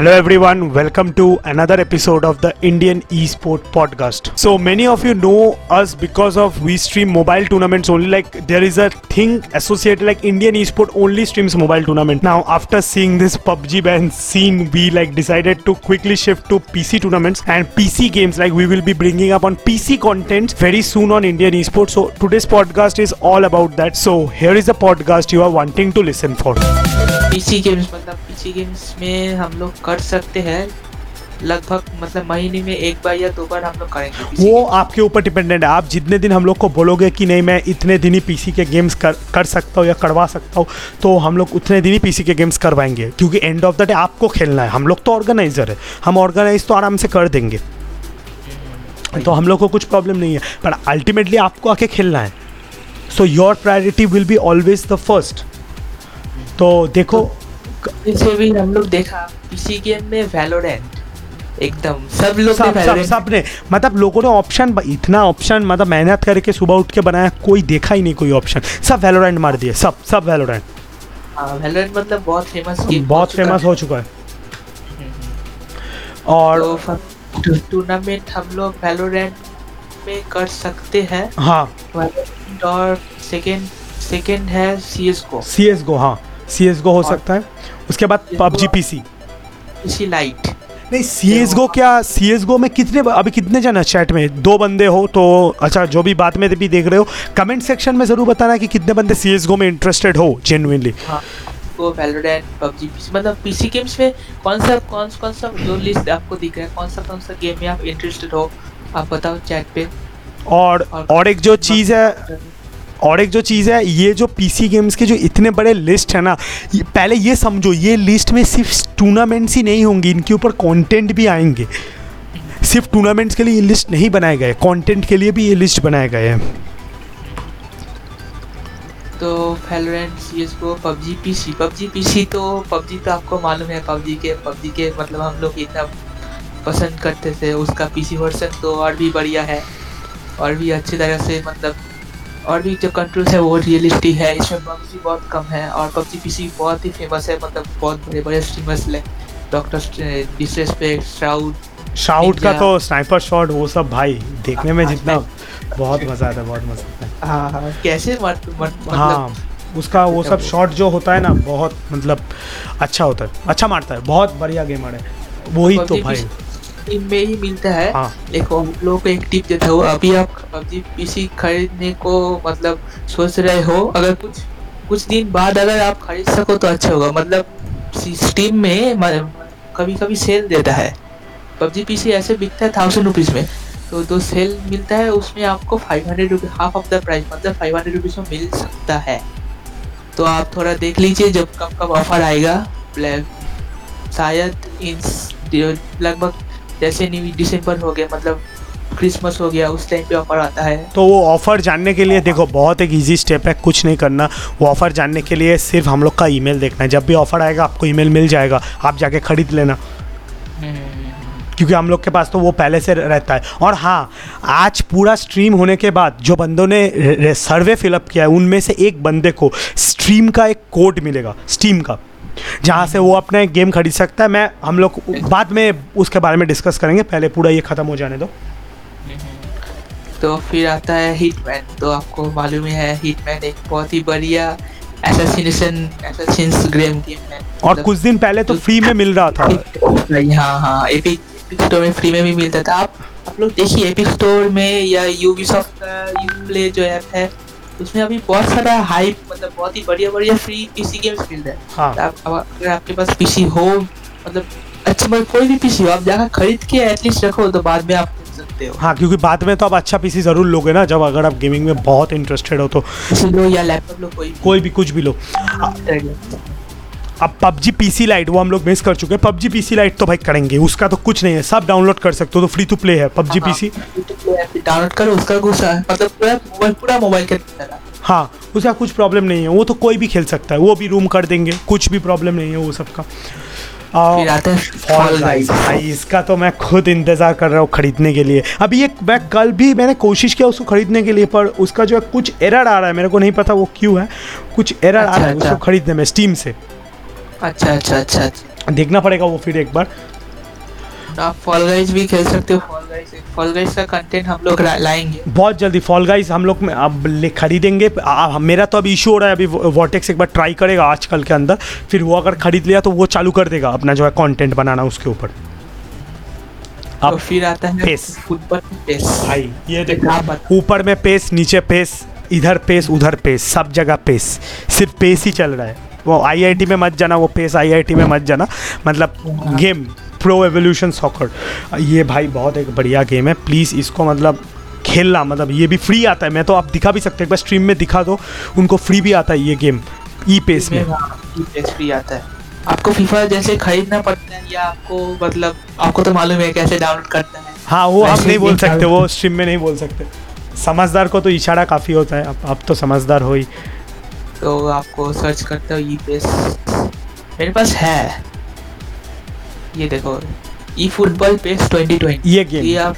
Hello everyone, welcome to another episode of the Indian Esport Podcast. So many of you know us because of we stream mobile tournaments only. Like there is a thing associated like Indian Esport only streams mobile tournament. Now after seeing this PUBG ban scene, we like decided to quickly shift to PC tournaments and PC games. Like we will be bringing up on PC content very soon on Indian Esport. So today's podcast is all about that. So here is the podcast you are wanting to listen for. PC games मतलब PC games में हम लोग कर सकते हैं। लगभग मतलब महीने में एक बार या दो बार हम लोग करेंगे वो आपके ऊपर डिपेंडेंट है। आप जितने दिन हम लोग को बोलोगे कि नहीं मैं इतने दिन ही पीसी के गेम्स कर कर सकता हूँ या करवा सकता हूँ तो हम लोग उतने दिन ही पीसी के गेम्स करवाएँगे। क्योंकि एंड ऑफ़ द डे आपको खेलना है। हम लोग तो ऑर्गेनाइजर है। हम ऑर्गेनाइज तो आराम से कर देंगे। तो हम लोग को कुछ प्रॉब्लम नहीं है। पर अल्टीमेटली आपको आके खेलना है। So your priority will be always the first तो देखो इसे भी हम लोग देखा पीसी गेम में वैलोरेंट एकदम सब लोग ने सब सब सबने मतलब लोगों ने ऑप्शन इतना ऑप्शन मतलब मेहनत करके सुबह उठ के बनाया कोई देखा ही नहीं कोई ऑप्शन सब वैलोरेंट मार दिए सब सब वैलोरेंट हाँ वैलोरेंट मतलब बहुत फ़ेमस गेम बहुत फ़ेमस हो। चुका है। और तो टूर्नामेंट हम लोग वैलोरेंट में कर सकते हैं। हाँ। और सेकंड सेकंड है सीएस को सी एस गो हाँ। सी एस गो हो सकता है। उसके बाद पबजी पी सी लाइट नहीं सी एस गो क्या सी एस गो में कितने अभी कितने जन चैट में? दो बंदे हो तो अच्छा जो भी बात में भी देख रहे हो कमेंट सेक्शन में ज़रूर बताना कि कितने बंदे सी एस गो में इंटरेस्टेड हो जेनुइनली हाँ पबजी पीसी मतलब पीसी गेम्स में कौन सा कौन कौन सा जो लिस्ट आपको दिख रहा है कौन सा कौन सा गेम में आप इंटरेस्टेड हो आप बताओ चैट पे। और और एक जो चीज़ है और एक जो चीज़ है, ये जो पीसी गेम्स के जो इतने बड़े लिस्ट है ना पहले ये समझो, ये लिस्ट में सिर्फ़ टूर्नामेंट्स ही नहीं होंगी, इनके ऊपर कंटेंट भी आएँगे। सिर्फ़ टूर्नामेंट्स के लिए ये लिस्ट नहीं बनाए गए कंटेंट के लिए भी ये लिस्ट बनाए गए हैं। तो Valorant CSGO PUBG P C PUBG P C तो पबजी तो आपको मालूम है पबजी के पबजी के मतलब हम लोग इतना पसंद करते थे, उसका पी सी वर्जन तो और भी बढ़िया है, और भी अच्छी तरह से मतलब और भी जो कंट्रोल्स है वो रियलिस्टिक है इसमें पबजी बहुत कम है और पबजी पीसी बहुत ही फ़ेमस है मतलब बहुत बड़े बड़े स्ट्रीमर्स ले। डॉक्टर डिसरेस्पेक्ट श्राउड शाउट का तो स्नाइपर शॉट वो सब भाई देखने में हाँ, जितना बहुत मज़ा आता है बहुत मज़ा आता है। हाँ हाँ कैसे मत, मत, मतलब हाँ उसका वो सब शॉट जो होता है ना बहुत मतलब अच्छा होता है अच्छा मारता है बहुत बढ़िया गेमर है। वही तो भाई। टीम में ही मिलता है। हाँ। देखो हम लोग को एक टिप देता हूँ। अभी आप पबजी पीसी खरीदने को मतलब सोच रहे हो। अगर कुछ कुछ दिन बाद अगर आप खरीद सको तो अच्छा होगा। मतलब स्टीम में कभी कभी सेल देता है। पबजी पीसी ऐसे बिकता है थाउज़ेंड रुपीज़ में। तो दो सेल मिलता है उसमें आपको five hundred rupees half of the price मतलब फाइव हंड्रेड रुपीज़ में मिल सकता है। तो आप थोड़ा देख लीजिए जब कब कब ऑफ़र आएगा शायद इन लगभग जैसे न्यू दिसंबर हो गया मतलब क्रिसमस हो गया, उस टाइम पे ऑफ़र आता है। तो वो ऑफ़र जानने के लिए देखो, बहुत एक इजी स्टेप है, कुछ नहीं करना। वो ऑफ़र जानने के लिए सिर्फ़ हम लोग का ईमेल देखना है। जब भी ऑफ़र आएगा, आपको ईमेल मिल जाएगा। आप जाके खरीद लेना। क्योंकि हम लोग के पास तो वो पहले से रहता है। और हाँ आज पूरा स्ट्रीम होने के बाद जो बंदों ने सर्वे फिलअप किया है, उनमें से एक बंदे को स्ट्रीम का एक कोड मिलेगा। स्टीम का। जहाँ से वो अपना गेम खरीद सकता है मैं हम लोग बाद में उसके बारे में डिस्कस करेंगे पहले पूरा ये ख़त्म हो जाने दो। तो फिर आता है हिटमैन तो आपको मालूम ही है हिटमैन एक बहुत ही बढ़िया एसेसिनेशन एसेसिन्स ग्रेम गेम है और कुछ दिन पहले तो फ्री में मिल रहा था। हाँ हाँ एपिक एपिक स्टोर में फ्री में भी मिलता था। आप आप लोग देखिए एपिक स्टोर में या यूबीसॉफ्ट का यू प्ले जो ऐप है उसमें अभी बहुत सारा हाइप मतलब बहुत ही बढ़िया बढ़िया फ्री पीसी गेम्स मिल रहे हैं। हाँ। आप अगर आपके पास पीसी हो मतलब अच्छा मतलब कोई भी पीसी हो आप जाकर खरीद के एटलीस्ट रखो तो बाद में आप सकते हो। हाँ क्योंकि बाद में तो आप अच्छा पीसी ज़रूर लोगे ना जब अगर आप गेमिंग में बहुत इंटरेस्टेड हो तो। लो या लैपटॉप लो कोई कोई भी कुछ भी लो। अब पबजी पीसी लाइट वो हम लोग मिस कर चुके हैं। पबजी पीसी लाइट तो भाई करेंगे उसका तो कुछ नहीं है सब डाउनलोड कर सकते हो तो फ्री टू प्ले है पबजी पीसी डाउनलोड करो उसका गुस्सा है मतलब पूरा मोबाइल पूरा मोबाइल के तरह हाँ उसका कुछ प्रॉब्लम नहीं है। वो तो कोई भी खेल सकता है। वो भी रूम कर देंगे। कुछ भी प्रॉब्लम नहीं है वो सबका। फिर आता है फॉल गाइस भाई इसका तो मैं खुद इंतज़ार कर रहा हूँ खरीदने के लिए। अभी एक मैं कल भी मैंने कोशिश किया उसको खरीदने के लिए पर उसका जो है कुछ एरर आ रहा है। मेरे को नहीं पता वो क्यों है। कुछ एरर अच्छा, आ अच्छा, रहा है अच्छा। उसको खरीदने में स्टीम से। अच्छा अच्छा अच्छा। अच्छा देखना पड़ेगा वो फिर एक बार। आप फॉल गाइज़ भी खेल सकते हो। फॉल गाइज़ का कंटेंट हम लोग लाएँगे। बहुत जल्दी फॉल गाइस हम लोग अब खरीदेंगे। आ, मेरा तो अभी इशू हो रहा है अभी वॉटेक्स एक बार ट्राई करेगा आजकल के अंदर। फिर वो अगर खरीद लिया तो वो चालू कर देगा अपना जो है कंटेंट बनाना उसके ऊपर। अब तो फिर आता है पेस। फुटबॉल पेस भाई ये देखो ऊपर में पेस नीचे पेस इधर पेस उधर पेस सब जगह पेस सिर्फ़ पेस ही चल रहा है। वो आईआईटी में मत जाना वो पेस आईआईटी में मत जाना। मतलब गेम प्रो एवोल्यूशन सॉकर ये भाई बहुत एक बढ़िया गेम है। प्लीज़ इसको मतलब खेलना मतलब ये भी फ्री आता है। मैं तो आप दिखा भी सकते हैं। एक बार स्ट्रीम में दिखा दो। उनको फ्री भी आता है ये गेम ई पेस में पेस फ्री आता है। आपको फीफा जैसे खरीदना पड़ता है या आपको मतलब आपको तो मालूम है कैसे डाउनलोड करता है। हाँ वो आप नहीं बोल सकते वो स्ट्रीम में नहीं बोल सकते। समझदार को तो इशारा काफ़ी होता है। अब अब तो समझदार हो ही। तो आपको सर्च करते हो ई पेस मेरे पास है। ये देखो ई फुटबॉल पेस 2020 ये गेम ये आप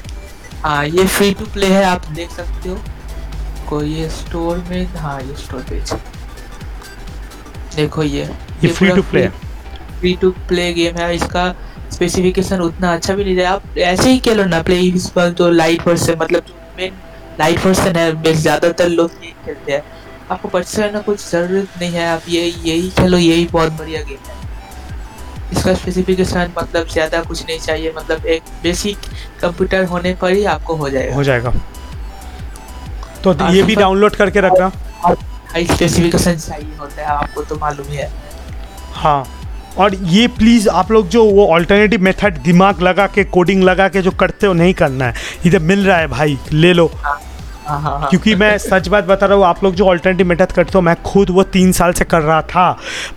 हाँ ये फ्री टू प्ले है आप देख सकते हो। को ये स्टोर में हाँ ये स्टोर पेज देखो ये ये to play है। फ्री टू प्ले गेम है इसका स्पेसिफिकेशन उतना अच्छा भी नहीं है। आप ऐसे ही खेलो ना प्ले इस पर जो लाइट वर्सन मतलब जो मेन लाइट वर्सन है ज़्यादातर लोग ये खेलते हैं। आपको परचेस करना कुछ ज़रूरत नहीं है आप ये यही खेलो यही बहुत बढ़िया गेम है। इसका स्पेसिफिकेशन मतलब ज़्यादा कुछ नहीं चाहिए मतलब एक बेसिक कंप्यूटर होने पर ही आपको हो जाएगा। हो जाएगा। तो हाँ, ये भी तो- डाउनलोड करके रखना। हाई स्पेसिफिकेशन चाहिए होता है आपको तो मालूम ही है। हाँ और ये प्लीज़ आप लोग जो वो ऑल्टरनेटिव मेथड दिमाग लगा के कोडिंग लगा के जो करते हो नहीं करना है। इधर मिल रहा है भाई ले लो। हाँ। क्योंकि मैं सच बात बता रहा हूँ आप लोग जो ऑल्टरनेटिव मेथड करते हो मैं खुद वो तीन साल से कर रहा था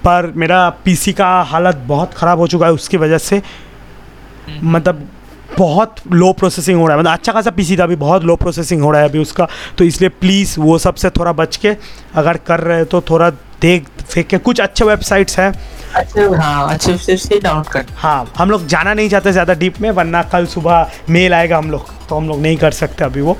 पर मेरा पीसी का हालत बहुत ख़राब हो चुका है उसकी वजह से। मतलब बहुत लो प्रोसेसिंग हो रहा है। मतलब अच्छा खासा पीसी था अभी बहुत लो प्रोसेसिंग हो रहा है अभी उसका। तो इसलिए प्लीज़ वो सबसे थोड़ा बच के अगर कर रहे हो तो थोड़ा देख फेंक के। कुछ अच्छे वेबसाइट्स हैं। अच्छे हाँ अच्छे से डाउनलोड कर। हाँ हम लोग जाना नहीं चाहते ज़्यादा डीप में वरना कल सुबह मेल आएगा हम लोग तो हम लोग नहीं कर सकते अभी वो।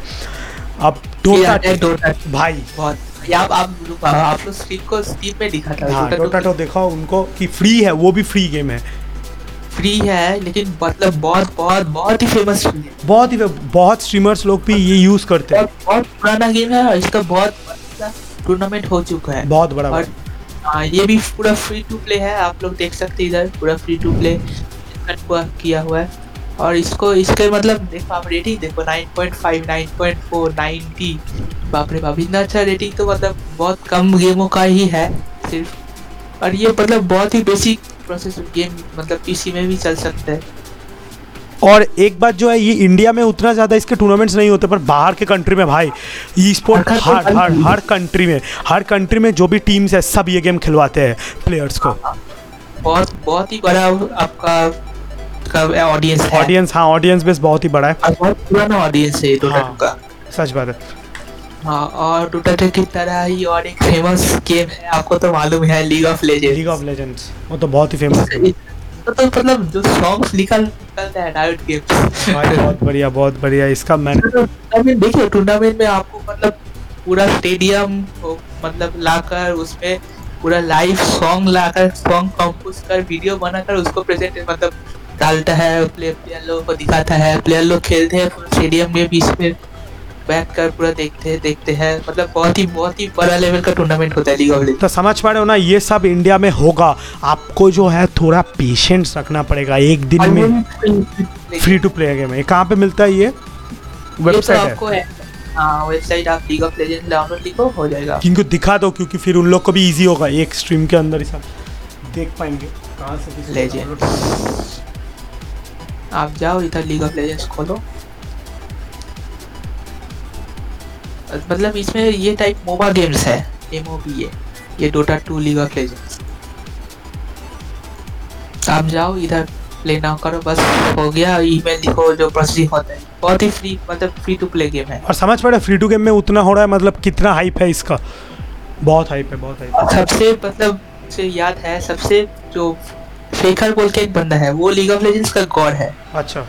डोटा डोटा भाई बहुत। आप आप आप लोग स्ट्रीम को स्टीम में दिखा था हाँ डोटा तो देखो उनको कि फ्री है वो भी फ्री गेम है। फ्री है लेकिन मतलब बहुत बहुत बहुत ही फ़ेमस है। बहुत ही बहुत स्ट्रीमर्स लोग भी ये यूज़ करते हैं। बहुत बहुत पुराना गेम है और इसका बहुत टूर्नामेंट हो चुका है। बहुत बड़ा और हाँ ये भी पूरा फ्री टू प्ले है आप लोग देख सकते हैं इधर पूरा फ्री टू प्ले किया हुआ है। और इसको इसके मतलब देखो आप रेटिंग देखो 9.5 9.4 90 बाप रे बाप इतना अच्छा रेटिंग तो मतलब बहुत कम गेमों का ही है सिर्फ़। और ये मतलब बहुत ही बेसिक प्रोसेस गेम मतलब पीसी में भी चल सकता है। और एक बात जो है ये इंडिया में उतना ज़्यादा इसके टूर्नामेंट्स नहीं होते पर बाहर के कंट्री में भाई ई स्पोर्ट हर हर हर हर कंट्री में हर कंट्री में जो भी टीम्स है सब ये गेम खिलवाते हैं प्लेयर्स को। बहुत बहुत ही बड़ा आपका का ऑडियंस है। ऑडियंस हाँ ऑडियंस बेस बहुत ही बड़ा है। और बहुत पुराना ऑडियंस है हाँ। का। सच बात है। हाँ और डोटा टू की तरह ही और एक फ़ेमस गेम है आपको तो मालूम है League of Legends League of Legends वो तो बहुत ही फ़ेमस है। तो, तो मतलब जो सॉन्ग्स निकल निकलता है गेम्स भाई बहुत बढ़िया बहुत बढ़िया इसका टूर्नामेंट देखिए टूर्नामेंट में आपको मतलब पूरा स्टेडियम मतलब लाकर उसमें पूरा लाइव सॉन्ग लाकर सॉन्ग कंपोज कर वीडियो बनाकर उसको प्रेजेंट मतलब डालता है प्लेयर प्लेयर लोगों को दिखाता है प्लेयर लोग खेलते हैं पूरा स्टेडियम में बीच में बैठ कर पूरा देखते हैं देखते हैं। मतलब बहुत ही बहुत ही बड़ा लेवल का टूर्नामेंट होता है लीग ऑफ़ तो समझ पा रहे हो ना ये सब इंडिया में होगा। आपको जो है थोड़ा पेशेंस रखना पड़ेगा एक दिन में। फ्री टू प्ले गेम है कहाँ पे मिलता है ये? वेबसाइट है। आपको है। हाँ वेबसाइट आप लीग ऑफ़ लेजेंड डाउनलोड लिखो हो जाएगा। इनको दिखा दो क्योंकि फिर उन लोग को भी इजी होगा एक स्ट्रीम के अंदर ही सब। देख पाएँगे कहाँ से आप जाओ इधर लीग ऑफ़ लेजेंड्स खोलो। मतलब इसमें ये टाइप मोबा गेम्स है एम ये ये Dota two League of Legends आप जाओ इधर प्ले नाउ करो बस हो गया ईमेल लिखो जो प्रोसेसिंग होता है। बहुत ही फ्री मतलब फ्री टू प्ले गेम है। और समझ पा रहे फ्री टू गेम में उतना हो रहा है मतलब कितना हाइप है इसका? बहुत हाइप है बहुत हाइप सबसे मतलब से याद है सबसे जो फेकर बोल के एक बंदा है वो लीग ऑफ़ लेजेंड्स का गॉड है। अच्छा।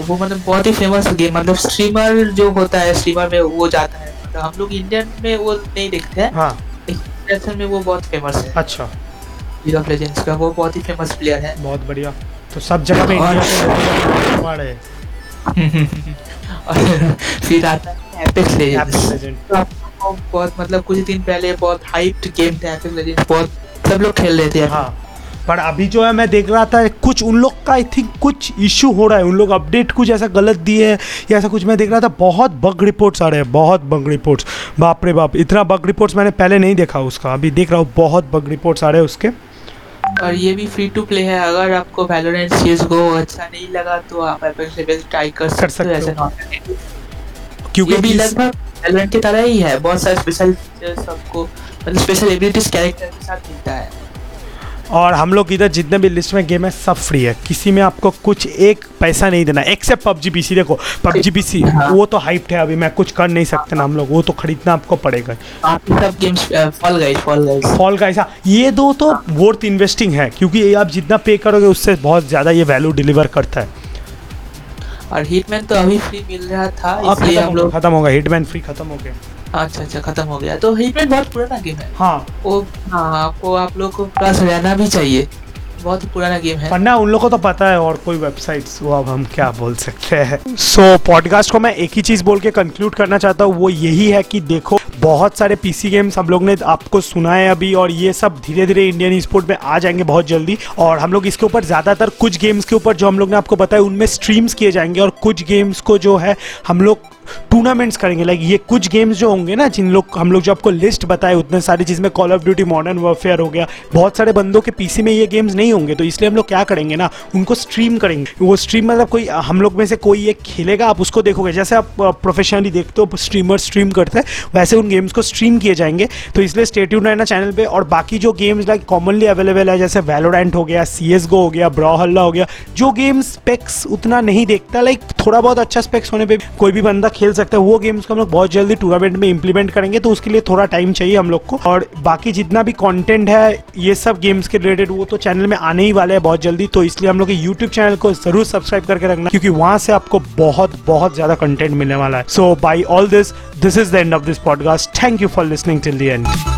वो मतलब बहुत ही फ़ेमस गेम मतलब स्ट्रीमर जो होता है स्ट्रीमर में वो जाता है। मतलब हम लोग इंडियन में वो नहीं देखते हैं हाँ। में वो बहुत फ़ेमस है। अच्छा। लीग ऑफ़ लेजेंड्स का वो बहुत ही फ़ेमस प्लेयर है। बहुत बढ़िया। तो सब जगह पे इंडिया और फिर आता है एपेक्स लेजेंड्स। तो आपको बहुत मतलब कुछ दिन पहले बहुत हाइप्ड गेम था एपेक्स लेजेंड्स बहुत सब लोग खेल रहे थे। हाँ। पर अभी जो है मैं देख रहा था कुछ उन लोग का आई थिंक कुछ इशू हो रहा है। उन लोग अपडेट कुछ ऐसा गलत दिए है या ऐसा कुछ मैं देख रहा था। बहुत बग रिपोर्ट्स आ रहे हैं बहुत बग रिपोर्ट्स बाप रे बाप इतना बग रिपोर्ट्स मैंने पहले नहीं देखा उसका। अभी देख रहा हूँ बहुत बग रिपोर्ट्स आ रहे हैं उसके। और ये भी फ्री टू प्ले है। अगर आपको वैलोरेंट CS:GO अच्छा नहीं लगा तो आप एपेक्स लेजेंड्स ट्राई कर सकते सकते हो। ऐसे नॉर्मल क्योंकि ये भी लगभग वैलोरेंट की तरह ही है। बहुत सारे स्पेशल फीचर्स आपको मतलब स्पेशल एबिलिटीज कैरेक्टर के साथ मिलता है। और हम लोग इधर जितने भी लिस्ट में गेम है सब फ्री है। किसी में आपको कुछ एक पैसा नहीं देना। एक्सेप्ट पबजी पीसी देखो पबजी पीसी हाँ। वो तो हाइप्ड है अभी। मैं कुछ कर नहीं सकते ना हम लोग। वो तो खरीदना आपको पड़ेगा। बाकी सब games Fall Guys Fall Guys Fall ऐसा ये दो तो वर्थ इन्वेस्टिंग है क्योंकि ये आप जितना पे करोगे उससे बहुत ज़्यादा ये वैल्यू डिलीवर करता है। और हिटमैन तो अभी फ्री मिल रहा था इसलिए हम लोग खत्म होगा। हिटमैन फ्री खत्म हो गया। अच्छा अच्छा खत्म हो गया। तो हिटमैन बहुत पुराना गेम है। हाँ। वो हाँ आपको आप लोग को प्लस रहना भी चाहिए। बहुत पुराना गेम है। वरना उन लोगों को तो पता है और कोई वेबसाइट्स वो अब हम क्या बोल सकते हैं। सो so, पॉडकास्ट को मैं एक ही चीज़ बोल के कंक्लूड करना चाहता हूँ वो यही है कि देखो बहुत सारे पीसी गेम्स हम लोग ने आपको सुना है अभी और ये सब धीरे धीरे इंडियन स्पोर्ट में आ जाएँगे बहुत जल्दी। और हम लोग इसके ऊपर ज़्यादातर कुछ गेम्स के ऊपर जो हम लोग ने आपको बताया उनमें स्ट्रीम्स किए जाएँगे। और कुछ गेम्स को जो है हम लोग टूर्नामेंट्स करेंगे। लाइक ये कुछ गेम्स जो होंगे ना, जिन लोग, हम लोग जो आपको लिस्ट बताए, उतने सारी जिसमें Call of Duty Modern Warfare हो गया, बहुत सारे बंदों के पीसी में ये गेम्स नहीं होंगे तो इसलिए हम लोग क्या करेंगे ना, उनको स्ट्रीम करेंगे। वो स्ट्रीम मतलब कोई, हम लोग में से कोई एक खेलेगा, आप उसको देखोगे। जैसे आप प्रोफेशनली देखते हो स्ट्रीमर स्ट्रीम करते हैं, वैसे उन गेम्स को स्ट्रीम किए जाएँगे। तो इसलिए स्टेट्यून रहना चैनल पर और बाकी जो गेम्स लाइक कॉमनली अवेलेबल है, जैसे वेलोडेंट हो गया सी हो गया ब्रॉ हल्ला हो गया, जो गेम्स स्पेक्स उतना नहीं देखता लाइक थोड़ा बहुत अच्छा स्पेक्स होने पे कोई भी बंदा खेल सकता है वो गेम्स को हम लोग बहुत जल्दी टूर्नामेंट में इम्प्लीमेंट करेंगे तो उसके लिए थोड़ा टाइम चाहिए हम लोग को। और बाकी जितना भी कॉन्टेंट है, ये सब गेम्स के रिलेटेड वो तो चैनल में आने ही वाले हैं बहुत जल्दी तो इसलिए हम लोग यूट्यूब चैनल को ज़रूर सब्सक्राइब करके रखना, क्योंकि वहाँ से आपको बहुत बहुत ज़्यादा कंटेंट मिलने वाला है। So bye all this this is the end of this podcast thank you for listening till the end